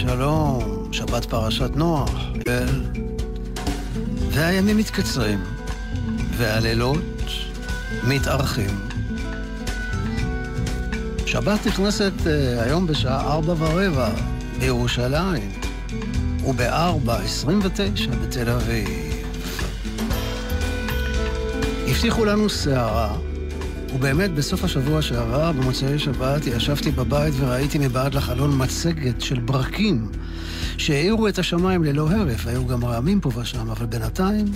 שלום, שבת פרשת נוח, אל... והימים מתקצרים, והלילות מתארחים. שבת נכנסת uh, היום בשעה ארבע ורבע בירושלים, ובארבע עשרים ותשע בתל אביב. הבטיחו לנו סערה, ובאמת בסוף השבוע שעבר, במוצאי שבת, ישבתי בבית וראיתי מבעד לחלון מצגת של ברקים שהאירו את השמיים ללא הרף, היו גם רעמים פה ושם, אבל בינתיים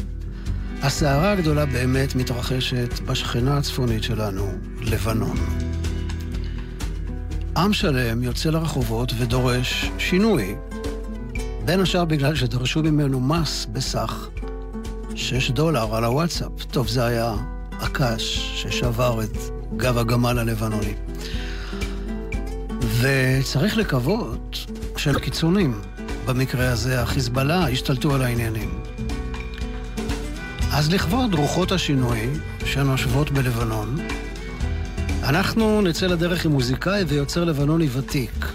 הסערה הגדולה באמת מתרחשת בשכנה הצפונית שלנו, לבנון. עם שלם יוצא לרחובות ודורש שינוי, בין השאר בגלל שדרשו ממנו מס בסך 6 דולר על הוואטסאפ. טוב, זה היה הקש ששבר את גב הגמל הלבנוני. וצריך לקוות של קיצונים, במקרה הזה החיזבאללה, השתלטו על העניינים. אז לכבוד רוחות השינוי שנושבות בלבנון, אנחנו נצא לדרך עם מוזיקאי ויוצר לבנוני ותיק.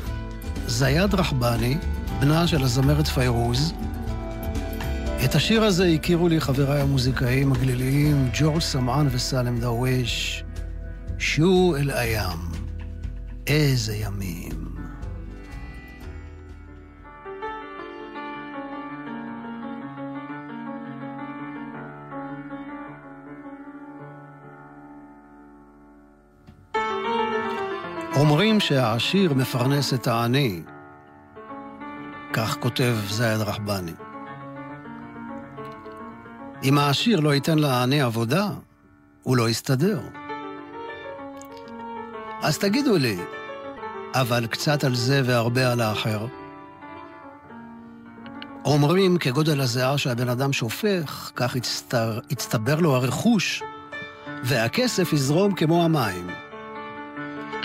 זיאד רחבני, בנה של הזמרת פיירוז, את השיר הזה הכירו לי חבריי המוזיקאים הגליליים, ג'ורג' סמען וסלם דרוויש, שו אל הים, איזה ימים. אומרים שהעשיר מפרנס את העני, כך כותב זייד רחבני. אם העשיר לא ייתן לעני עבודה, הוא לא יסתדר. אז תגידו לי, אבל קצת על זה והרבה על האחר. אומרים כגודל הזיעה שהבן אדם שופך, כך יצטר, יצטבר לו הרכוש, והכסף יזרום כמו המים.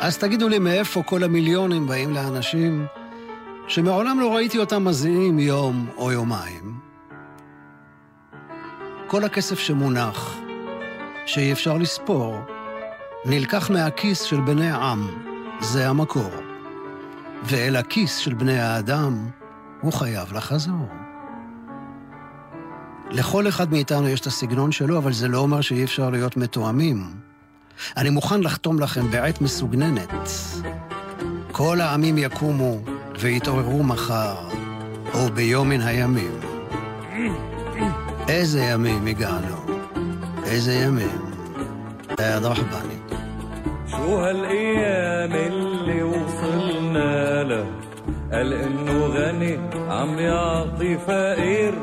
אז תגידו לי מאיפה כל המיליונים באים לאנשים שמעולם לא ראיתי אותם מזיעים יום או יומיים. כל הכסף שמונח, שאי אפשר לספור, נלקח מהכיס של בני העם, זה המקור. ואל הכיס של בני האדם הוא חייב לחזור. לכל אחד מאיתנו יש את הסגנון שלו, אבל זה לא אומר שאי אפשר להיות מתואמים. אני מוכן לחתום לכם בעת מסוגננת. כל העמים יקומו ויתעוררו מחר, או ביום מן הימים. איזה ימים הגענו, איזה يمين يا رحباني شو هالايام اللي وصلنا له قال انه غني عم يعطي فقير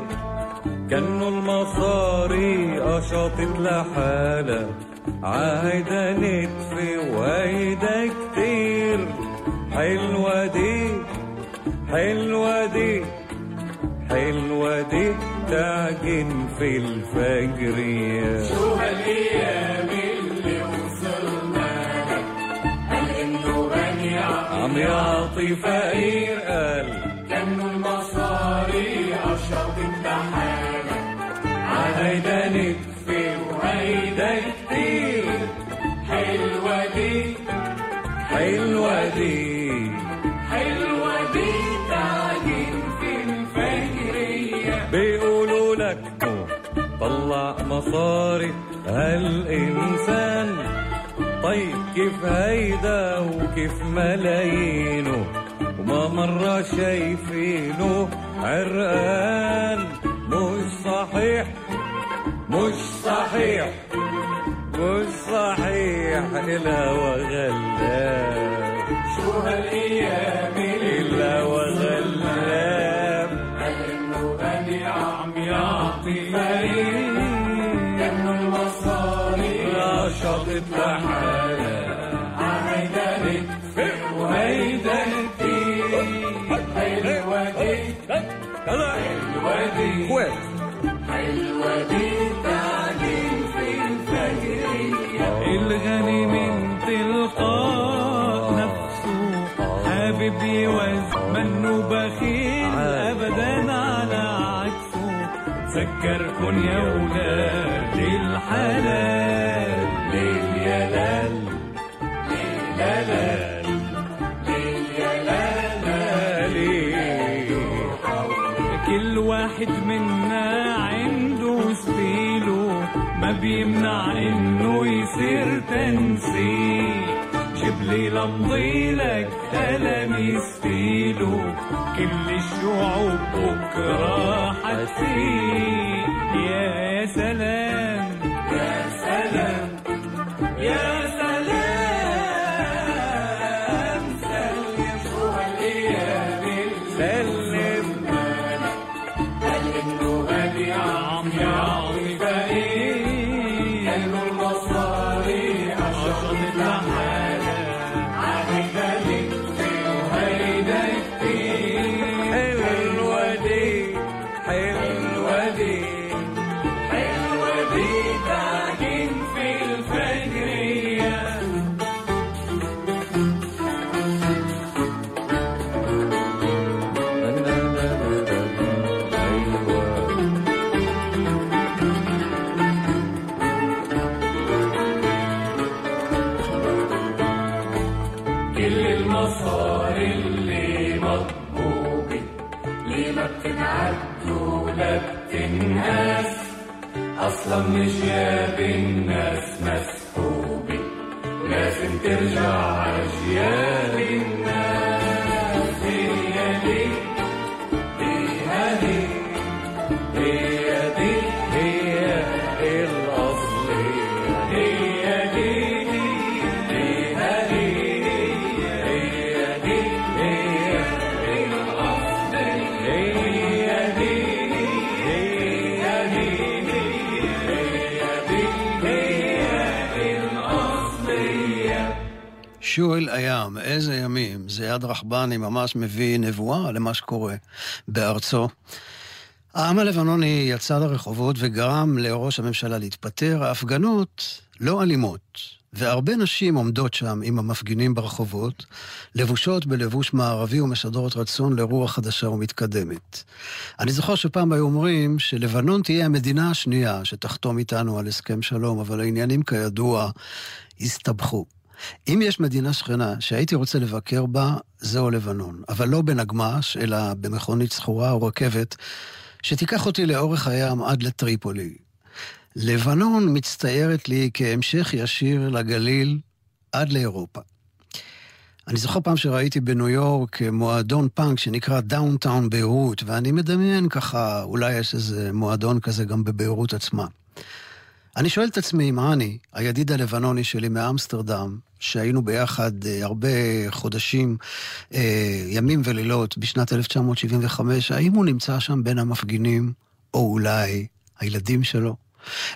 كانه المصاري قشطت لحالها عهيدا نتفي وهيدا كتير حلوة دي حلوة دي حلوة دي تعجن في الفجرية شو هالايام اللي وصلنا لك. قال إنه غني عم يعطي فقير قال مصاري هالإنسان طيب كيف هيدا وكيف ملايينه؟ وما مرة شايفينه عرقان. مش صحيح مش صحيح مش صحيح الهوى غلاب شو هالأيام اللي الهوى غلاب قال انه غني عم تطلع معايا عهيدانك وهيدانك حلوة دي حلوة دي حلوة دي تعليم في الفجرية الغني من تلقاء نفسه حابب يوزن منه بخيل أبدا على عكسه. تذكركن يا ولاد الحلال. ليه واحد منا عنده ستيله ما بيمنع إنه يصير تنسيق. جيب لي لمضيلك قلم ستيله كل الشعوب بكرة حتفيق يا سلام. זיאד רחבני ממש מביא נבואה למה שקורה בארצו. העם הלבנוני יצא לרחובות וגרם לראש הממשלה להתפטר. ההפגנות לא אלימות, והרבה נשים עומדות שם עם המפגינים ברחובות, לבושות בלבוש מערבי ומשדרות רצון לרוח חדשה ומתקדמת. אני זוכר שפעם היו אומרים שלבנון תהיה המדינה השנייה שתחתום איתנו על הסכם שלום, אבל העניינים כידוע הסתבכו. אם יש מדינה שכנה שהייתי רוצה לבקר בה, זהו לבנון. אבל לא בנגמ"ש, אלא במכונית שכורה או רכבת, שתיקח אותי לאורך הים עד לטריפולי. לבנון מצטיירת לי כהמשך ישיר לגליל עד לאירופה. אני זוכר פעם שראיתי בניו יורק מועדון פאנק שנקרא Downtown Beirut, ואני מדמיין ככה, אולי יש איזה מועדון כזה גם בביירות עצמה. אני שואל את עצמי, מה אני, הידיד הלבנוני שלי מאמסטרדם, שהיינו ביחד אה, הרבה חודשים, אה, ימים ולילות, בשנת 1975, האם הוא נמצא שם בין המפגינים, או אולי הילדים שלו?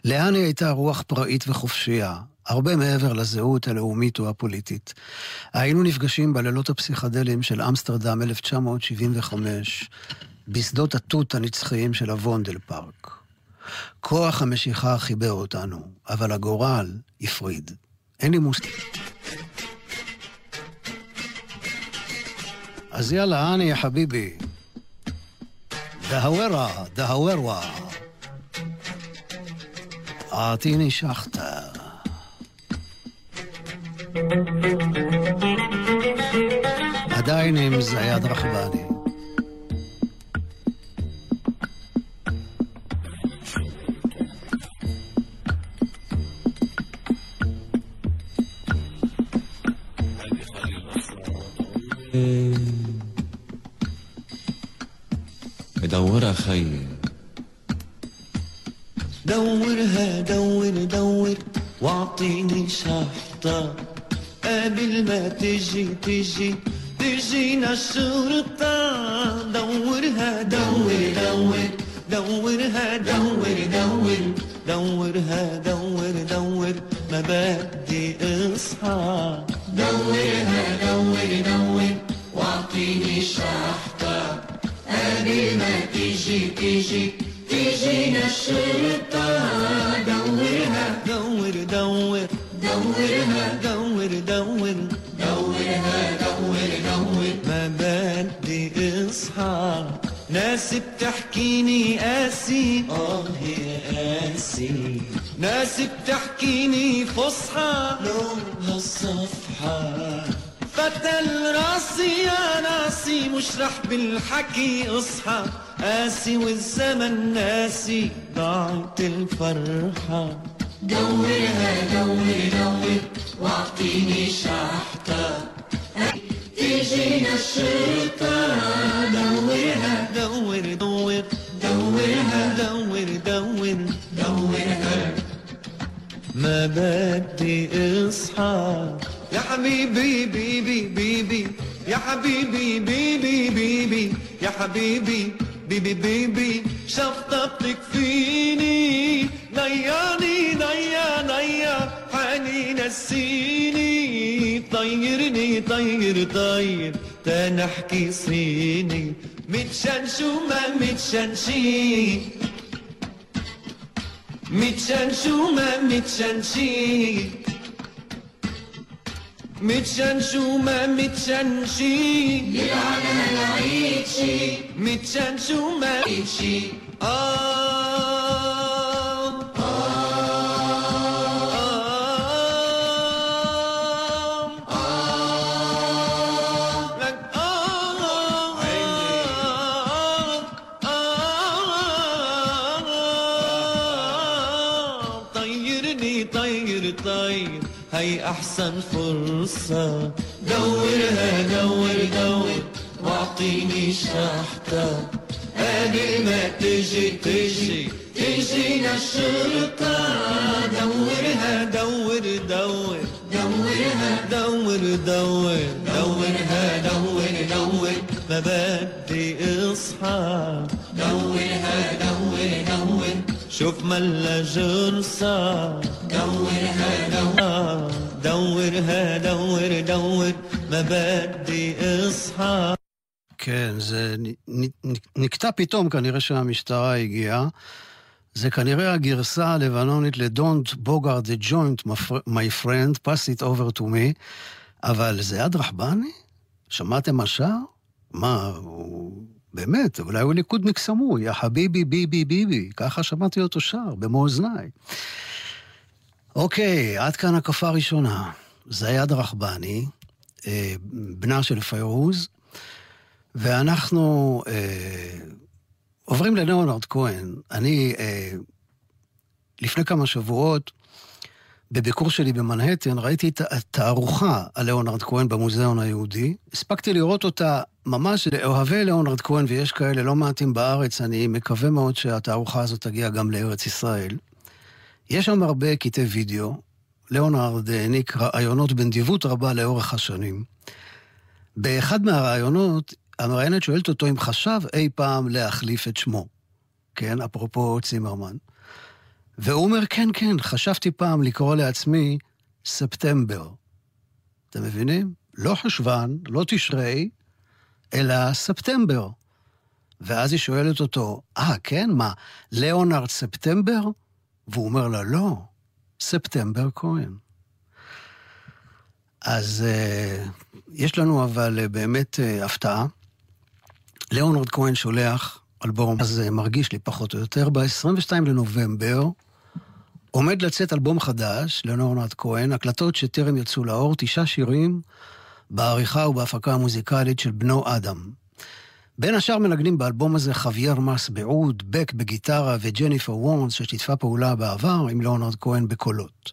לאן היא הייתה רוח פראית וחופשייה, הרבה מעבר לזהות הלאומית או הפוליטית. היינו נפגשים בלילות הפסיכדליים של אמסטרדם 1975, בשדות התות הנצחיים של הוונדל פארק. כוח המשיכה חיבר אותנו, אבל הגורל הפריד. אין לי מושג. אז יאללה, אני חביבי. דהוורה, דהוורה. אעתיני שחטה. עדיין עם זיאד רחבני. مدورة خير. دورها دور دور. واعطيني شحطة قبل ما تجي تجي تجينا الشرطة دورها دور دور. دورها دور دور. دورها دور دور. ما بدي اصحى دورها دور دور. ما تيجي تيجي تيجينا الشرطة دورها. دور دور. دورها. دور دور. دورها. دور دور. ما بدي اصحى ناس بتحكيني قاسي. آه يا قاسي. ناس بتحكيني فصحى ناسي مش رح بالحكي اصحى قاسي والزمن ناسي ضاعت الفرحة. دورها دور دور واعطيني شحطة تيجينا الشرطة. دورها دور دور. دورها دور دور. دورها ما بدي اصحى يا حبيبي بيبي بيبي يا حبيبي بيبي بيبي يا حبيبي بيبي بيبي شفطتك فيني. نياني نيا نيا. حاني نسيني. طيرني طير طير. تنحكي صيني متشان شو ما متشان شي. متشان شي متشان شو ما عيد شي آه هي أحسن فرصة. دورها دور دور. واعطيني شحطة قبل ما تجي تجي تجينا الشرطة دورها دور دور. دورها دور دور. دورها دور دور. ما بدي أصحى. دورها دور دور. شوف ملا جرصة دورها دور. دورها دور دور ما بدي اصحى כן, זה נ- נ- נקטע פתאום, כנראה שהמשטרה הגיעה. זה כנראה הגרסה הלבנונית ל-Don't bogart the joint, my friend, pass it over to me, אבל זה עד רחבני? שמעתם מה שר? מה, הוא... באמת, אולי הוא ליכודניק סמוי, יא חביבי ביבי ביבי, ככה שמעתי אותו שר, במו אוזניי. אוקיי, עד כאן הקפה ראשונה. זיאד רחבני, אה, בנה של פיירוז, ואנחנו אה, עוברים לליאונרד כהן. אני, אה, לפני כמה שבועות, בביקור שלי במנהטן, ראיתי את התערוכה על ליאונרד כהן במוזיאון היהודי. הספקתי לראות אותה ממש לאוהבי ליאונרד כהן, ויש כאלה לא מעטים בארץ, אני מקווה מאוד שהתערוכה הזאת תגיע גם לארץ ישראל. יש שם הרבה קטעי וידאו. ליאונרד העניק רעיונות בנדיבות רבה לאורך השנים. באחד מהרעיונות, המראיינת שואלת אותו אם חשב אי פעם להחליף את שמו. כן, אפרופו צימרמן. והוא אומר, כן, כן, חשבתי פעם לקרוא לעצמי ספטמבר. אתם מבינים? לא חשוון, לא תשרי, אלא ספטמבר. ואז היא שואלת אותו, אה, ah, כן, מה, ליאונרד ספטמבר? והוא אומר לה, לא, ספטמבר כהן. אז uh, יש לנו אבל uh, באמת uh, הפתעה. ליאונרד כהן שולח אלבום, אז uh, מרגיש לי פחות או יותר, ב-22 לנובמבר עומד לצאת אלבום חדש, ליאונרד כהן, הקלטות שטרם יצאו לאור, תשעה שירים בעריכה ובהפקה המוזיקלית של בנו אדם. בין השאר מנגנים באלבום הזה חוויאר מס בעוד, בק בגיטרה וג'ניפר וורנס ששיתפה פעולה בעבר עם ליאונרד כהן בקולות.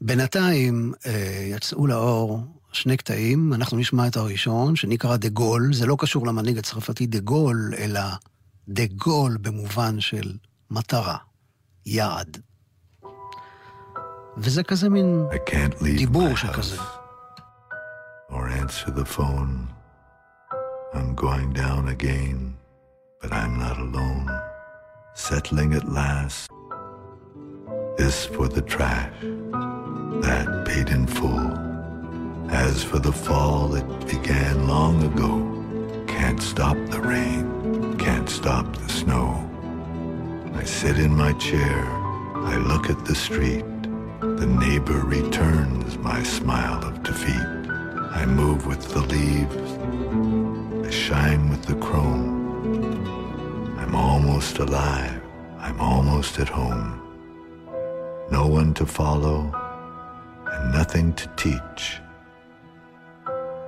בינתיים אה, יצאו לאור שני קטעים, אנחנו נשמע את הראשון, שנקרא The Goal, זה לא קשור למנהיג הצרפתי דה גול, אלא The Goal במובן של מטרה, יעד. וזה כזה מין דיבור שכזה. or answer the phone. I'm going down again, but I'm not alone. Settling at last. This for the trash, that paid in full. As for the fall that began long ago, can't stop the rain, can't stop the snow. I sit in my chair, I look at the street. The neighbor returns my smile of defeat. I move with the leaves, I shine with the chrome. I'm almost alive, I'm almost at home. No one to follow, and nothing to teach,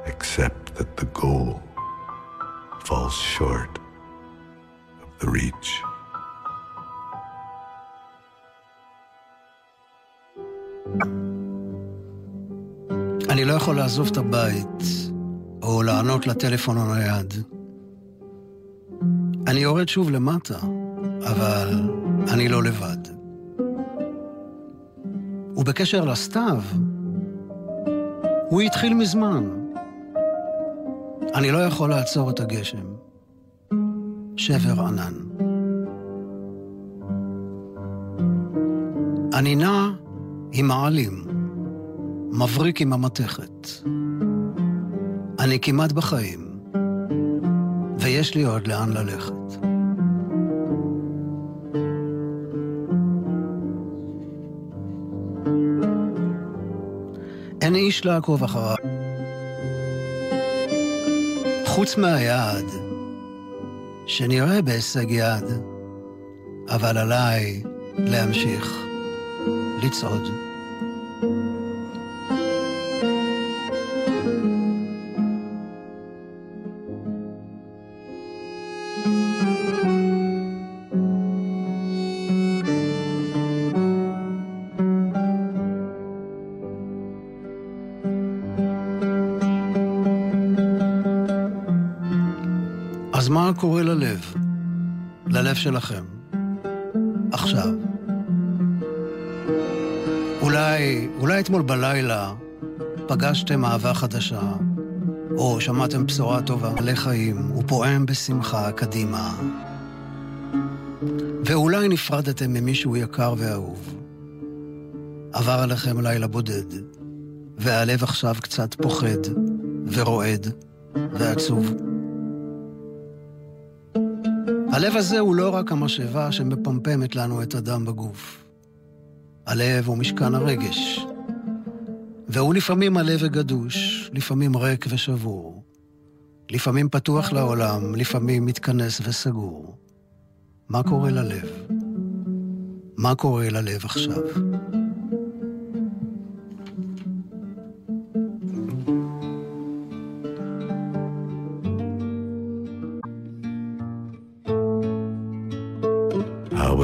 except that the goal falls short of the reach. אני לא יכול לעזוב את הבית, או לענות לטלפון הנייד. אני יורד שוב למטה, אבל אני לא לבד. ובקשר לסתיו, הוא התחיל מזמן. אני לא יכול לעצור את הגשם. שבר ענן. אני נע עם העלים, מבריק עם המתכת. אני כמעט בחיים, ויש לי עוד לאן ללכת. אין איש לעקוב אחריו. חוץ מהיעד, שנראה בהישג יד, אבל עליי להמשיך לצעוד. מה קורה ללב? ללב שלכם. עכשיו. אולי, אולי אתמול בלילה פגשתם אהבה חדשה, או שמעתם בשורה טובה מלא חיים, הוא פועם בשמחה קדימה. ואולי נפרדתם ממישהו יקר ואהוב. עבר עליכם לילה בודד, והלב עכשיו קצת פוחד, ורועד, ועצוב. הלב הזה הוא לא רק המשאבה שמפמפמת לנו את הדם בגוף. הלב הוא משכן הרגש, והוא לפעמים מלא וגדוש, לפעמים ריק ושבור, לפעמים פתוח לעולם, לפעמים מתכנס וסגור. מה קורה ללב? מה קורה ללב עכשיו?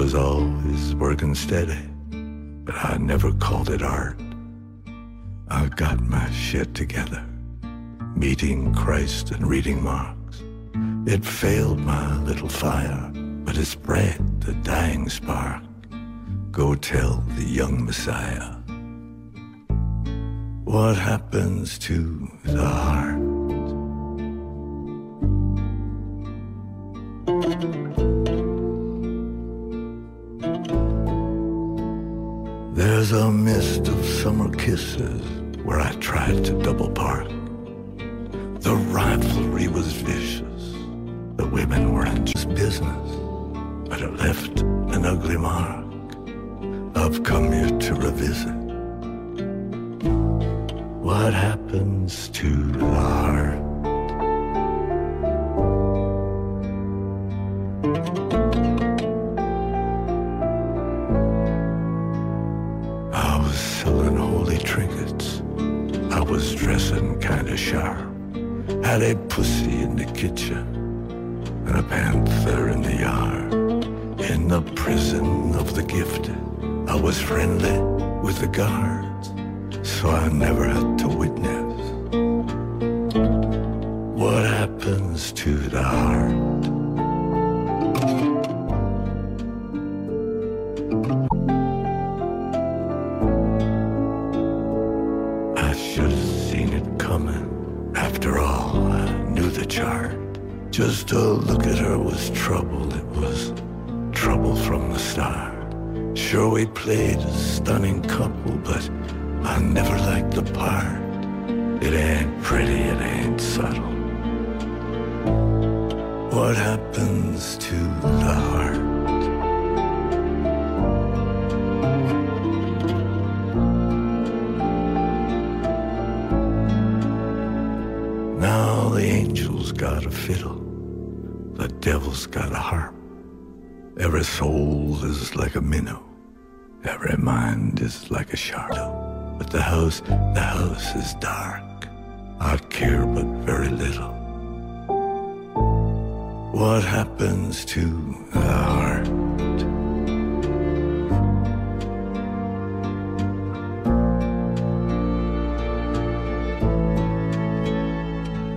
Was always working steady, but I never called it art. I got my shit together, meeting Christ and reading Marx. It failed my little fire, but it spread the dying spark. Go tell the young Messiah what happens to the heart. There's a mist of summer kisses where I tried to double park. The rivalry was vicious. The women weren't just business, but it left an ugly mark. I've come here to revisit what happens to the heart. Friendly with the guards, so I never had Now the angel's got a fiddle, the devil's got a harp. Every soul is like a minnow, every mind is like a shark. But the house, the house is dark. I care but very little. What happens to the heart?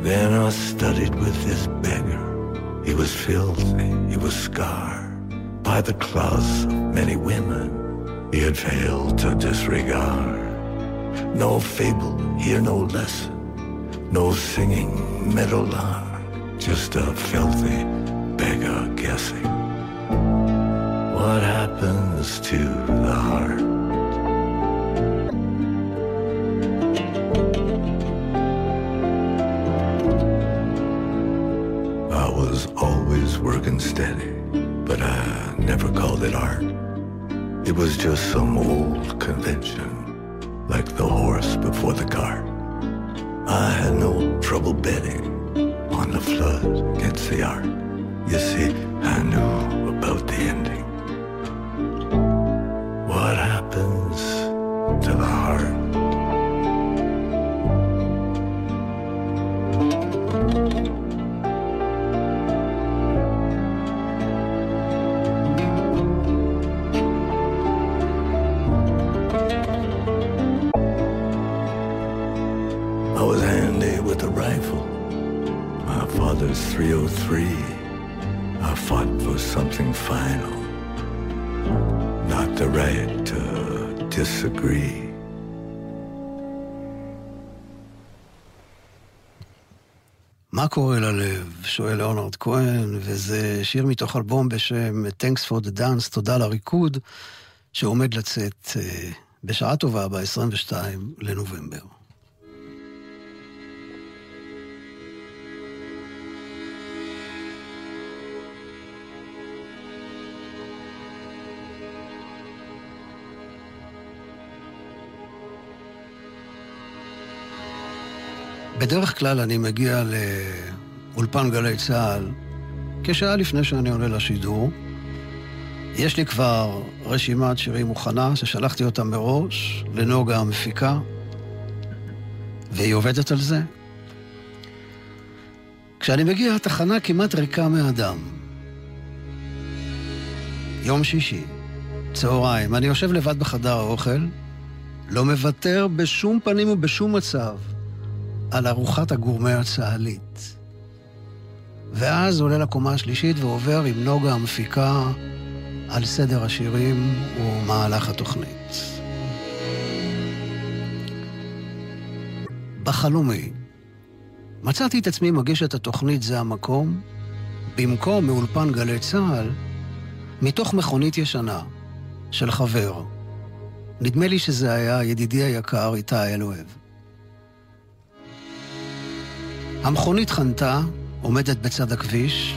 Then I studied with this beggar. He was filthy, he was scarred by the claws of many women he had failed to disregard. No fable, here no lesson, no singing meadowlark, just a filthy beggar guessing. What happens to the heart? Never called it art. It was just some old convention, like the horse before the cart. I had no trouble betting on the flood against the art. You see, I was handy with a rifle. My father's 303. I fought for something final. Not the right to disagree. מה קורה ללב? שואל ליאונרד כהן, וזה שיר מתוך אלבום בשם Thanks for the Dance, תודה לריקוד, שעומד לצאת אה, בשעה טובה ב-22 לנובמבר. בדרך כלל אני מגיע לאולפן גלי צה"ל כשעה לפני שאני עולה לשידור. יש לי כבר רשימת שירים מוכנה, ששלחתי אותה מראש לנוגה המפיקה, והיא עובדת על זה. כשאני מגיע, התחנה כמעט ריקה מאדם. יום שישי, צהריים, אני יושב לבד בחדר האוכל, לא מוותר בשום פנים ובשום מצב על ארוחת הגורמה הצה"לית. ואז עולה לקומה השלישית ועובר עם נוגה המפיקה על סדר השירים ומהלך התוכנית. בחלומי מצאתי את עצמי מגיש את התוכנית זה המקום, במקום מאולפן גלי צה"ל, מתוך מכונית ישנה של חבר. נדמה לי שזה היה ידידי היקר איתי אלוהב. המכונית חנתה, עומדת בצד הכביש.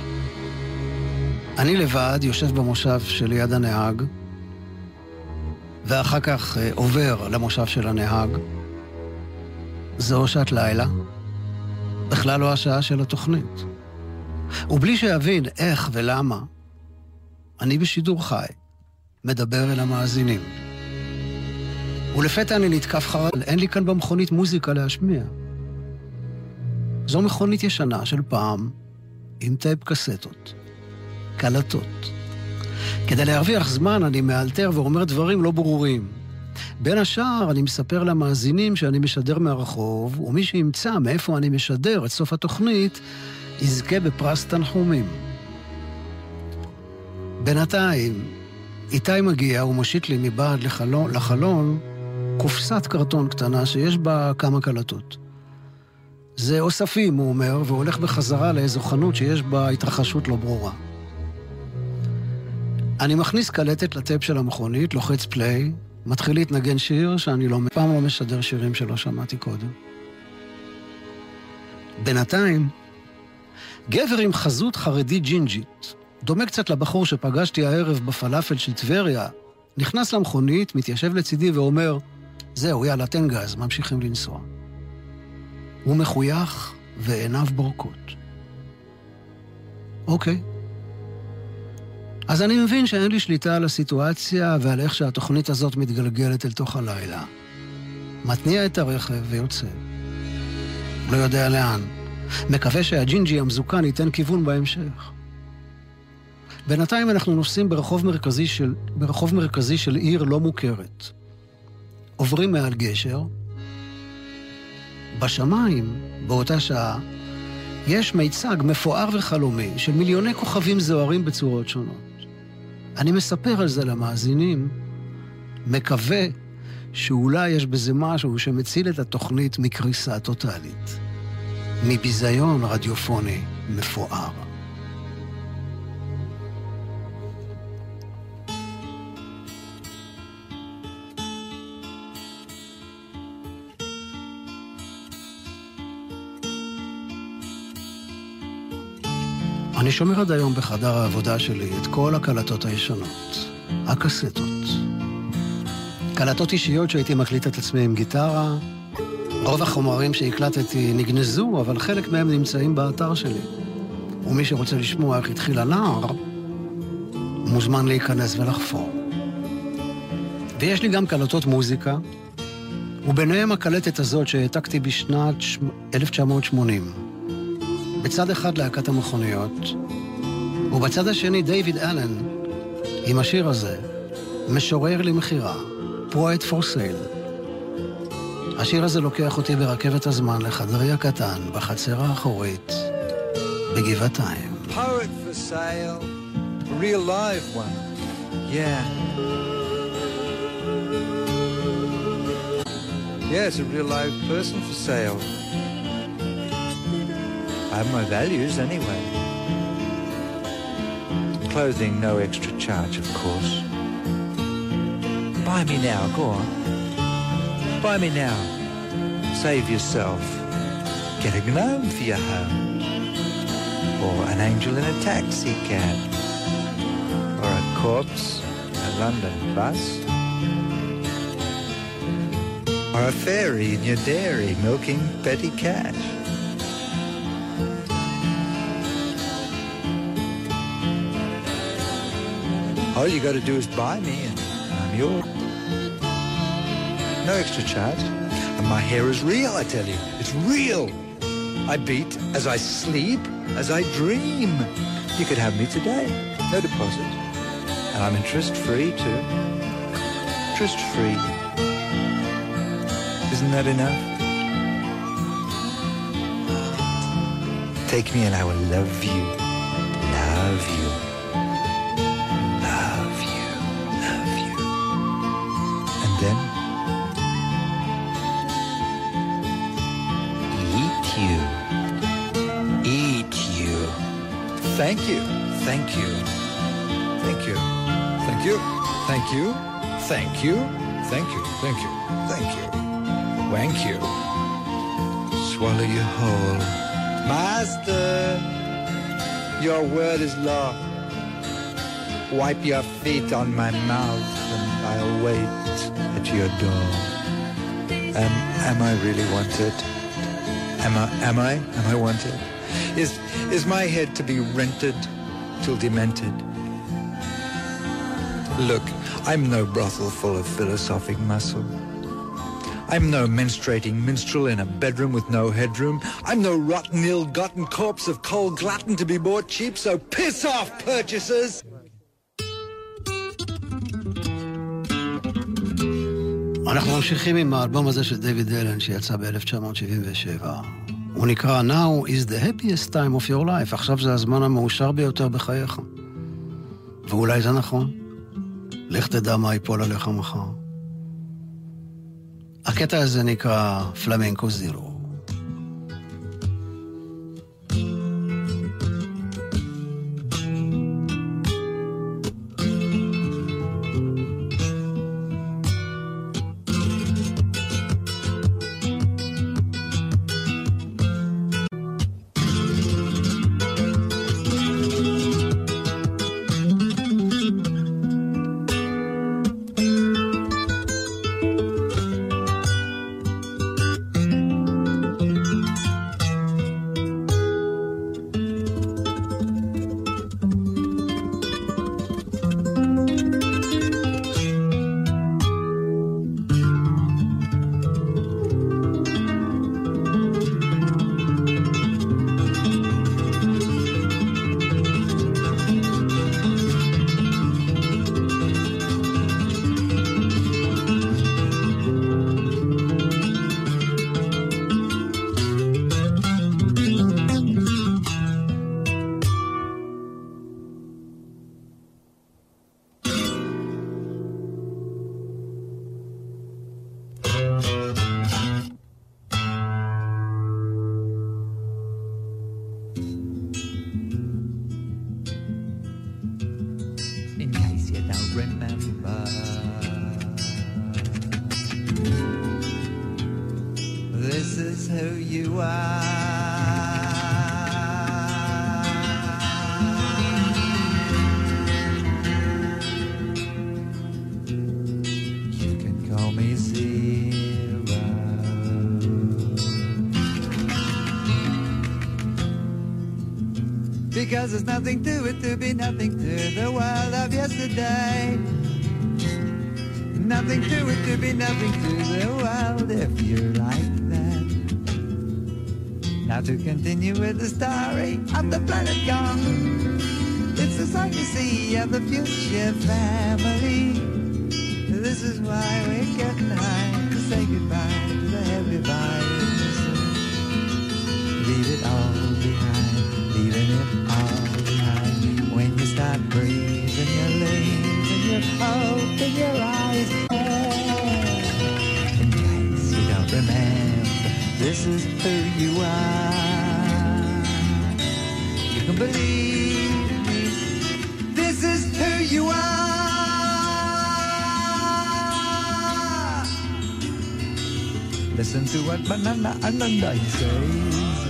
אני לבד יושב במושב שליד הנהג, ואחר כך אה, עובר למושב של הנהג. זו שעת לילה, בכלל לא השעה של התוכנית. ובלי שאבין איך ולמה, אני בשידור חי, מדבר אל המאזינים. ולפתע אני נתקף חרל, אין לי כאן במכונית מוזיקה להשמיע. זו מכונית ישנה של פעם, עם טייפ קסטות, קלטות. כדי להרוויח זמן אני מאלתר ואומר דברים לא ברורים. בין השאר אני מספר למאזינים שאני משדר מהרחוב, ומי שימצא מאיפה אני משדר עד סוף התוכנית, יזכה בפרס תנחומים. בינתיים, איתי מגיע ומושיט לי מבעד לחלון, לחלון קופסת קרטון קטנה שיש בה כמה קלטות. זה אוספים, הוא אומר, והולך בחזרה לאיזו חנות שיש בה התרחשות לא ברורה. אני מכניס קלטת לטייפ של המכונית, לוחץ פליי, מתחיל להתנגן שיר שאני לא, פעם לא משדר שירים שלא שמעתי קודם. בינתיים, גבר עם חזות חרדי ג'ינג'ית, דומה קצת לבחור שפגשתי הערב בפלאפל של טבריה, נכנס למכונית, מתיישב לצידי ואומר, זהו, יאללה, תן גז, ממשיכים לנסוע. הוא מחוייך ועיניו בורקות. אוקיי. אז אני מבין שאין לי שליטה על הסיטואציה ועל איך שהתוכנית הזאת מתגלגלת אל תוך הלילה. מתניע את הרכב ויוצא. לא יודע לאן. מקווה שהג'ינג'י המזוקן ייתן כיוון בהמשך. בינתיים אנחנו נוסעים ברחוב מרכזי של, ברחוב מרכזי של עיר לא מוכרת. עוברים מעל גשר. בשמיים, באותה שעה, יש מיצג מפואר וחלומי של מיליוני כוכבים זוהרים בצורות שונות. אני מספר על זה למאזינים, מקווה שאולי יש בזה משהו שמציל את התוכנית מקריסה טוטאלית, מביזיון רדיופוני מפואר. אני שומר עד היום בחדר העבודה שלי את כל הקלטות הישנות, הקסטות. קלטות אישיות שהייתי מקליט את עצמי עם גיטרה. רוב החומרים שהקלטתי נגנזו, אבל חלק מהם נמצאים באתר שלי. ומי שרוצה לשמוע איך התחיל הנער, מוזמן להיכנס ולחפור. ויש לי גם קלטות מוזיקה, וביניהם הקלטת הזאת שהעתקתי בשנת 1980. בצד אחד להקת המכוניות, ובצד השני דיוויד אלן עם השיר הזה, משורר למכירה, פרויט פור סייל. השיר הזה לוקח אותי ברכבת הזמן לחדרי הקטן, בחצר האחורית, בגבעתיים. Poet for sale, real live one. Yeah. Yeah, it's a real live person for sale. I have my values anyway. Clothing, no extra charge, of course. Buy me now, go on. Buy me now. Save yourself. Get a gnome for your home. Or an angel in a taxi cab. Or a corpse a London bus. Or a fairy in your dairy milking petty cash. All you got to do is buy me and I'm yours. No extra charge. And my hair is real, I tell you. It's real. I beat as I sleep, as I dream. You could have me today. No deposit. And I'm interest free too. Interest free. Isn't that enough? Take me and I will love you. Thank you. Thank you. Thank you. Thank you. Thank you. Thank you. Thank you. Thank you. Thank you. Wank you. Swallow you whole. Master, your word is law. Wipe your feet on my mouth and I'll wait at your door. Am, am I really wanted? Am I, am I, am I wanted? Is, is my head to be rented till demented? Look, I'm no brothel full of philosophic muscle. I'm no menstruating minstrel in a bedroom with no headroom. I'm no rotten, ill-gotten corpse of coal glutton to be bought cheap, so piss off, purchasers! אנחנו ממשיכים עם האלבום הזה של דיוויד אלן שיצא ב-1977. הוא נקרא Now is the happiest time of your life, עכשיו זה הזמן המאושר ביותר בחייך. ואולי זה נכון. לך תדע מה ייפול עליך מחר. הקטע הזה נקרא פלמנקו זירו. Because there's nothing to it to be nothing to the world of yesterday. Nothing to it to be nothing to the world if you're like that. Now to continue with the story of the planet gone. It's the sight you see of the future family. This is why we're getting high to say goodbye to the heavy violence. In your you don't remember, this is who you are. You can believe me, this is who you are. Listen to what Banana Ananda says.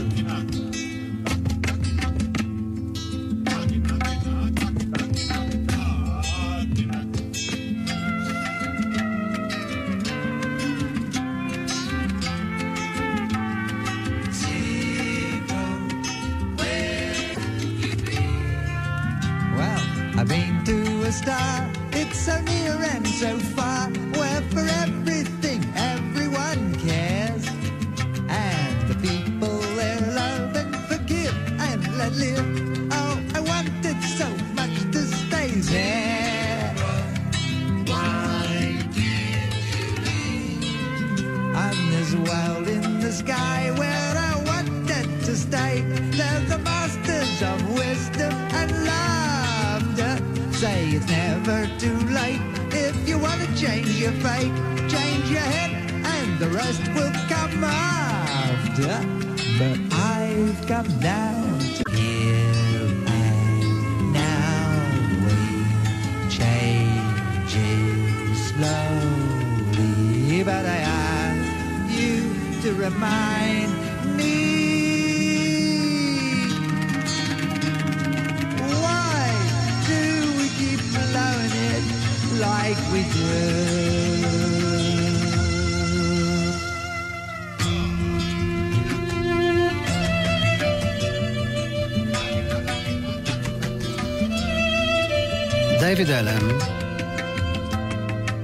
דיוויד אלן,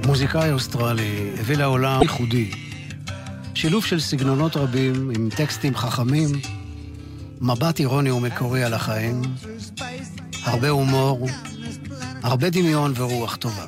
מוזיקאי אוסטרלי, הביא לעולם ייחודי. שילוב של סגנונות רבים עם טקסטים חכמים, מבט אירוני ומקורי על החיים, הרבה הומור, הרבה דמיון ורוח טובה.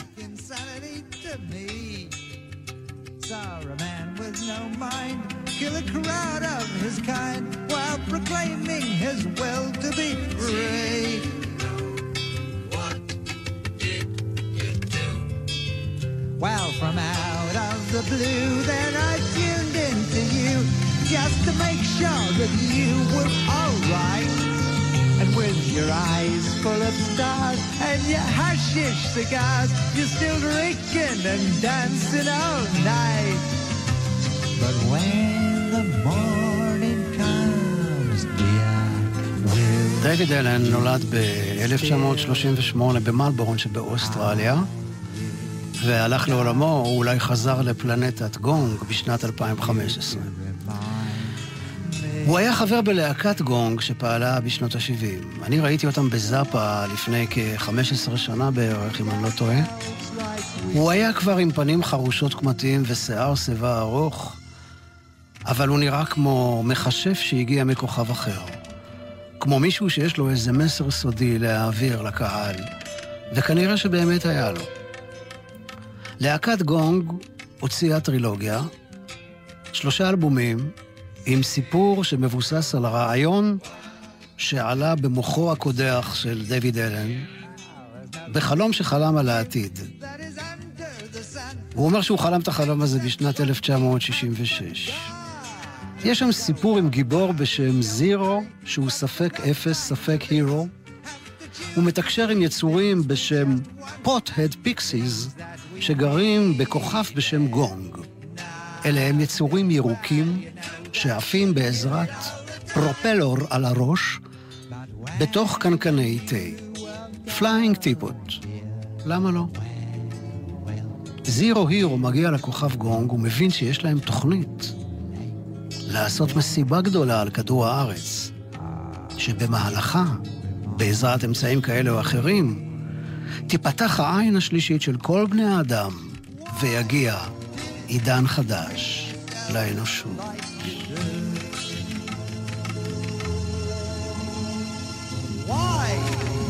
אלן נולד ב-1938 במלבורן שבאוסטרליה, והלך לעולמו, או אולי חזר לפלנטת גונג בשנת 2015. הוא היה חבר בלהקת גונג שפעלה בשנות ה-70. אני ראיתי אותם בזאפה לפני כ-15 שנה בערך, אם אני לא טועה. הוא היה כבר עם פנים חרושות קמטים ושיער שיבה ארוך, אבל הוא נראה כמו מכשף שהגיע מכוכב אחר. כמו מישהו שיש לו איזה מסר סודי להעביר לקהל, וכנראה שבאמת היה לו. להקת גונג הוציאה טרילוגיה, שלושה אלבומים, עם סיפור שמבוסס על הרעיון שעלה במוחו הקודח של דיוויד אלן, בחלום שחלם על העתיד. הוא אומר שהוא חלם את החלום הזה בשנת 1966. יש שם סיפור עם גיבור בשם זירו, שהוא ספק אפס, ספק הירו, הוא מתקשר עם יצורים בשם פוט-הד פיקסיס, שגרים בכוכב בשם גונג. אלה הם יצורים ירוקים שעפים בעזרת פרופלור על הראש בתוך קנקני תה. Flying Teapot. למה לא? Zero Hero מגיע לכוכב גונג ומבין שיש להם תוכנית לעשות מסיבה גדולה על כדור הארץ, שבמהלכה, בעזרת אמצעים כאלה או אחרים, תיפתח העין השלישית של כל בני האדם ויגיע עידן חדש לאנושות. Why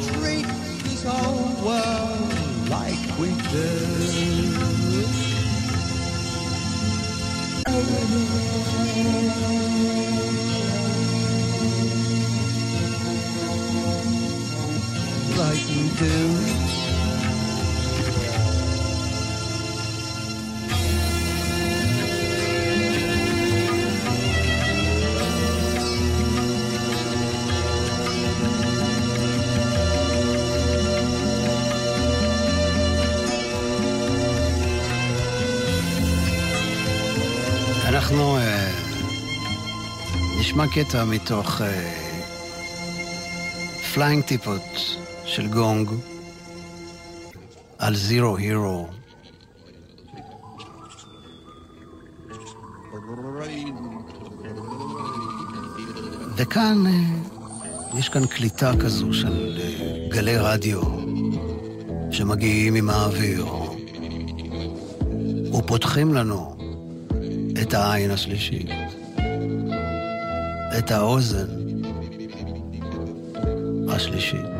treat this whole world like we do? Like we do. אנחנו אה, נשמע קטע מתוך Flying Teapot של גונג על Zero Hero. וכאן אה, יש כאן קליטה כזו של אה, גלי רדיו שמגיעים עם האוויר ופותחים לנו את העין השלישית, את האוזן השלישית.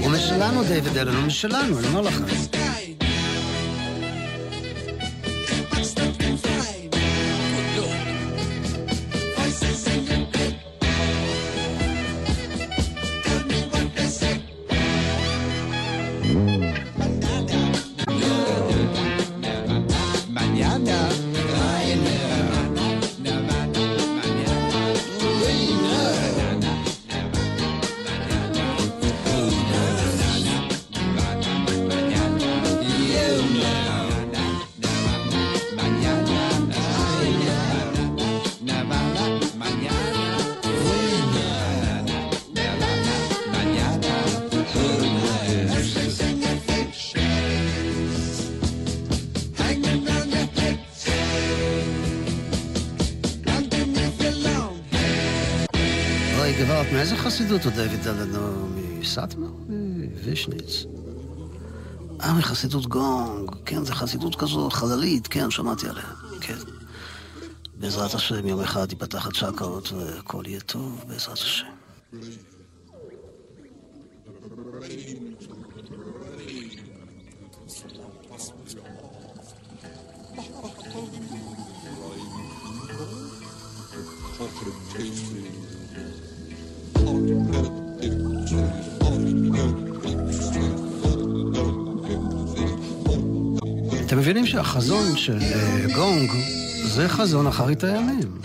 הוא משלנו, דיוויד אלן, הוא משלנו, אני אומר לך. חסידות הוא דיוויד אלן? הוא מסאטמר? מווישניץ. אה, מחסידות גונג. כן, זו חסידות כזו חללית, כן, שמעתי עליה. כן. בעזרת השם, יום אחד ייפתח הצ'קרות והכל יהיה טוב, בעזרת השם. אתם מבינים שהחזון של אה, גונג זה חזון אחרית הימים.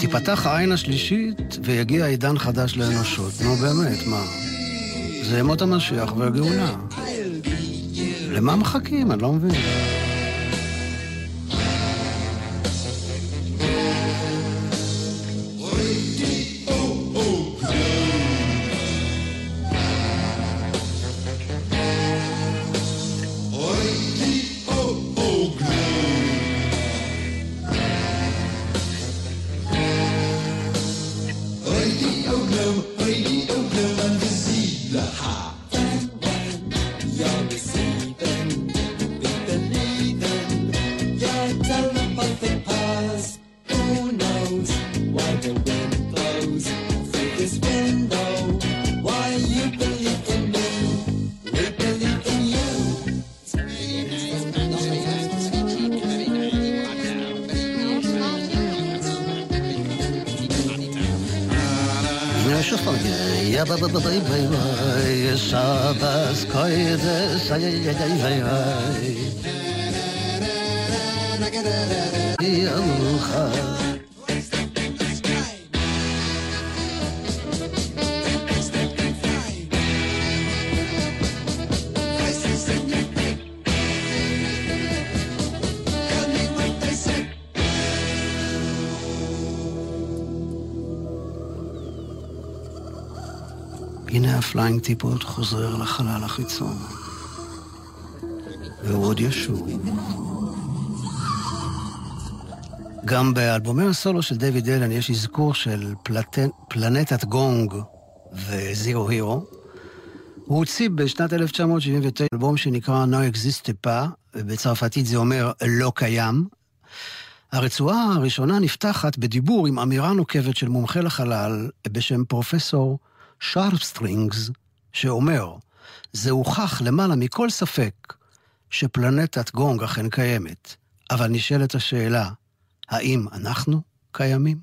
תיפתח העין השלישית ויגיע עידן חדש לאנושות. נו באמת, מה? זה ימות המשיח והגאולה. למה מחכים? אני לא מבין. הנה ה flying teapot חוזר לחלל החיצון. והוא עוד ישוב. גם באלבומי הסולו של דיוויד אלן יש אזכור של פלט... פלנטת גונג ו Zero Hero. הוא הוציא בשנת 1979 אלבום שנקרא N'existe pas, ובצרפתית זה אומר לא קיים. הרצועה הראשונה נפתחת בדיבור עם אמירה נוקבת של מומחה לחלל בשם פרופסור שרפסטרינגס, שאומר, זה הוכח למעלה מכל ספק שפלנטת גונג אכן קיימת, אבל נשאלת השאלה, האם אנחנו קיימים?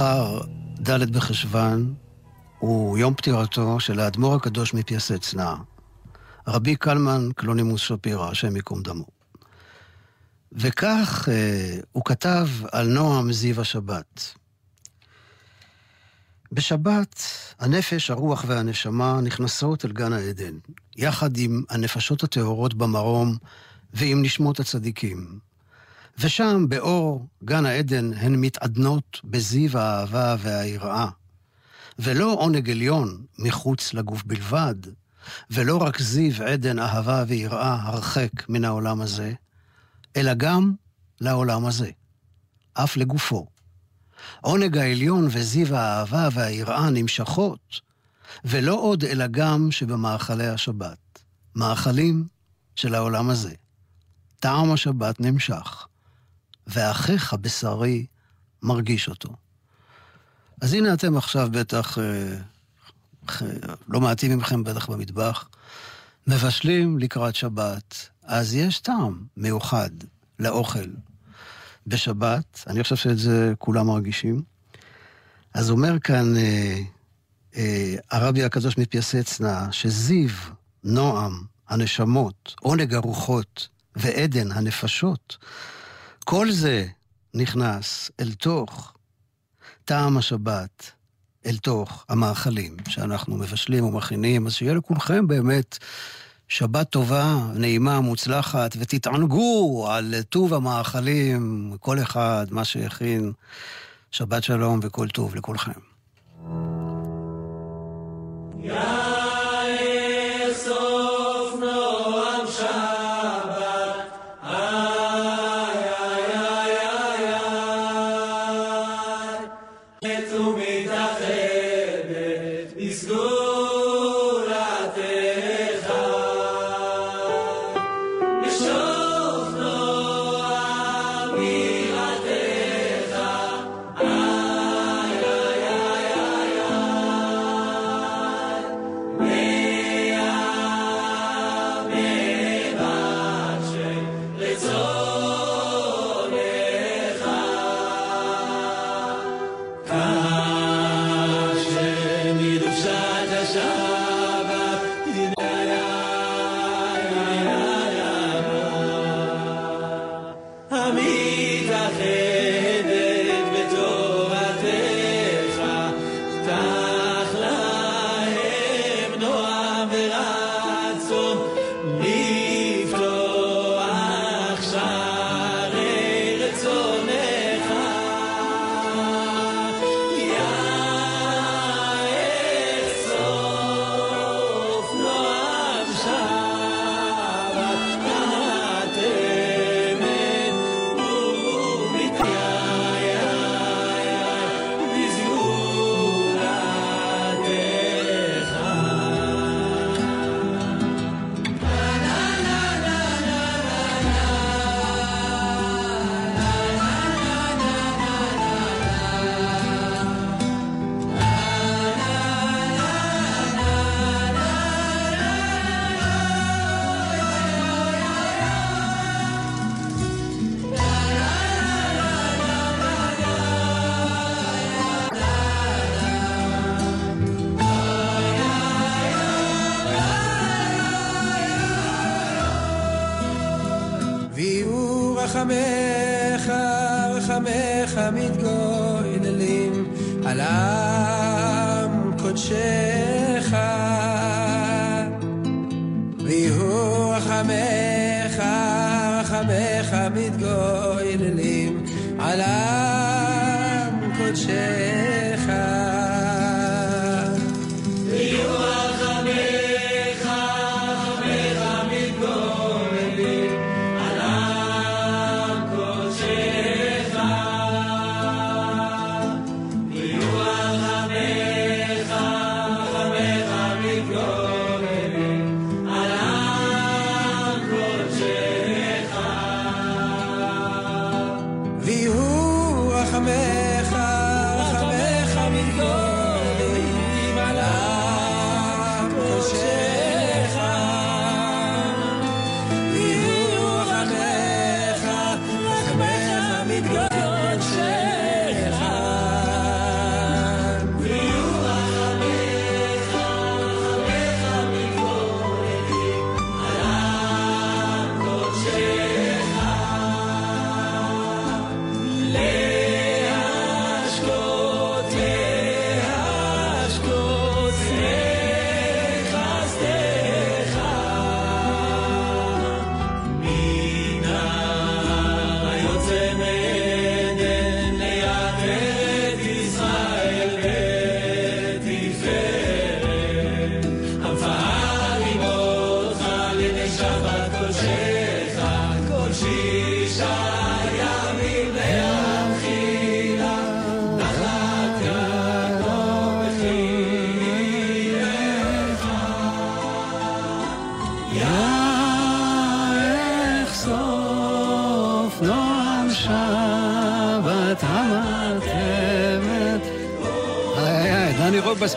מחר, ד' בחשוון, הוא יום פטירתו של האדמו"ר הקדוש מפייסצנה, רבי קלמן קלונימוס שפירא, השם ייקום דמו. וכך אה, הוא כתב על נועם זיו השבת. בשבת הנפש, הרוח והנשמה נכנסות אל גן העדן, יחד עם הנפשות הטהורות במרום ועם נשמות הצדיקים. ושם, באור גן העדן, הן מתעדנות בזיו האהבה והיראה. ולא עונג עליון מחוץ לגוף בלבד, ולא רק זיו עדן אהבה ויראה הרחק מן העולם הזה, אלא גם לעולם הזה, אף לגופו. עונג העליון וזיו האהבה והיראה נמשכות, ולא עוד אלא גם שבמאכלי השבת, מאכלים של העולם הזה. טעם השבת נמשך, ואחיך בשרי מרגיש אותו. אז הנה אתם עכשיו בטח, אה, לא מעטים מכם בטח במטבח, מבשלים לקראת שבת, אז יש טעם מיוחד לאוכל בשבת, אני חושב שאת זה כולם מרגישים. אז אומר כאן אה, אה, הרבי הקדוש מפייסצנה, שזיו, נועם, הנשמות, עונג הרוחות ועדן הנפשות, כל זה נכנס אל תוך טעם השבת, אל תוך המאכלים שאנחנו מבשלים ומכינים, אז שיהיה לכולכם באמת שבת טובה, נעימה, מוצלחת, ותתענגו על טוב המאכלים, כל אחד, מה שהכין. שבת שלום וכל טוב לכולכם. Yeah.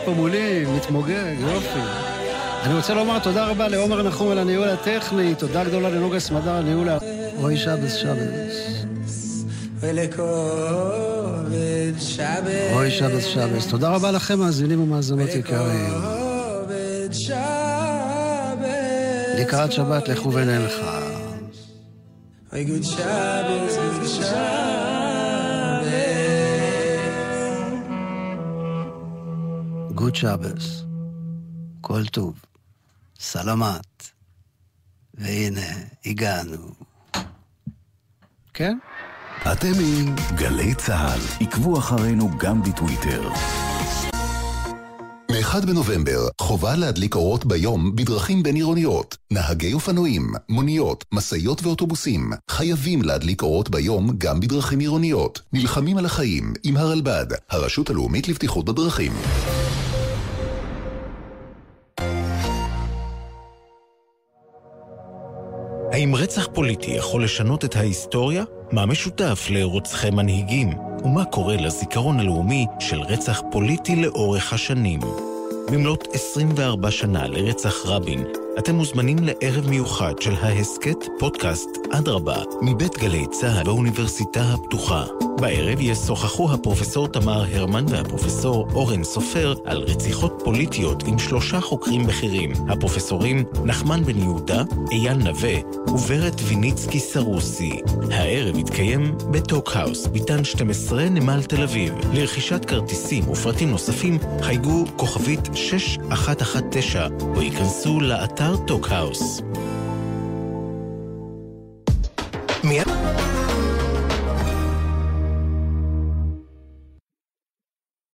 פה מולי, מתמוגג, יופי. אני רוצה לומר תודה רבה לעומר נחום על הניהול הטכני, תודה גדולה לנוגה סמדר על ניהול ה... אוי שבס שבס. אוי שבס שבס. תודה רבה לכם, מאזינים ומאזינות יקרים. לקראת שבת לכו ונלכה. Good Shabbos, good Shabbos. Good Shabbos. כל טוב. סלמת. והנה, הגענו. כן? אתם עם גלי צה"ל. עקבו אחרינו גם בטוויטר. מ-1 בנובמבר, חובה להדליק אורות ביום בדרכים בין-עירוניות. נהגי אופנועים, מוניות, משאיות ואוטובוסים חייבים להדליק אורות ביום גם בדרכים עירוניות. נלחמים על החיים עם הרלב"ד, הרשות הלאומית לבטיחות בדרכים. האם רצח פוליטי יכול לשנות את ההיסטוריה? מה משותף לרוצחי מנהיגים? ומה קורה לזיכרון הלאומי של רצח פוליטי לאורך השנים? במלאת 24 שנה לרצח רבין, אתם מוזמנים לערב מיוחד של ההסכת פודקאסט אדרבה מבית גלי צה"ל באוניברסיטה הפתוחה. בערב ישוחחו הפרופסור תמר הרמן והפרופסור אורן סופר על רציחות פוליטיות עם שלושה חוקרים בכירים, הפרופסורים נחמן בן יהודה, אייל נווה וורד ויניצקי סרוסי. הערב יתקיים בטוקהאוס, ביתן 12 נמל תל אביב. לרכישת כרטיסים ופרטים נוספים חייגו כוכבית 6119 או ייכנסו לאתר Karl Duckhaus. Mehr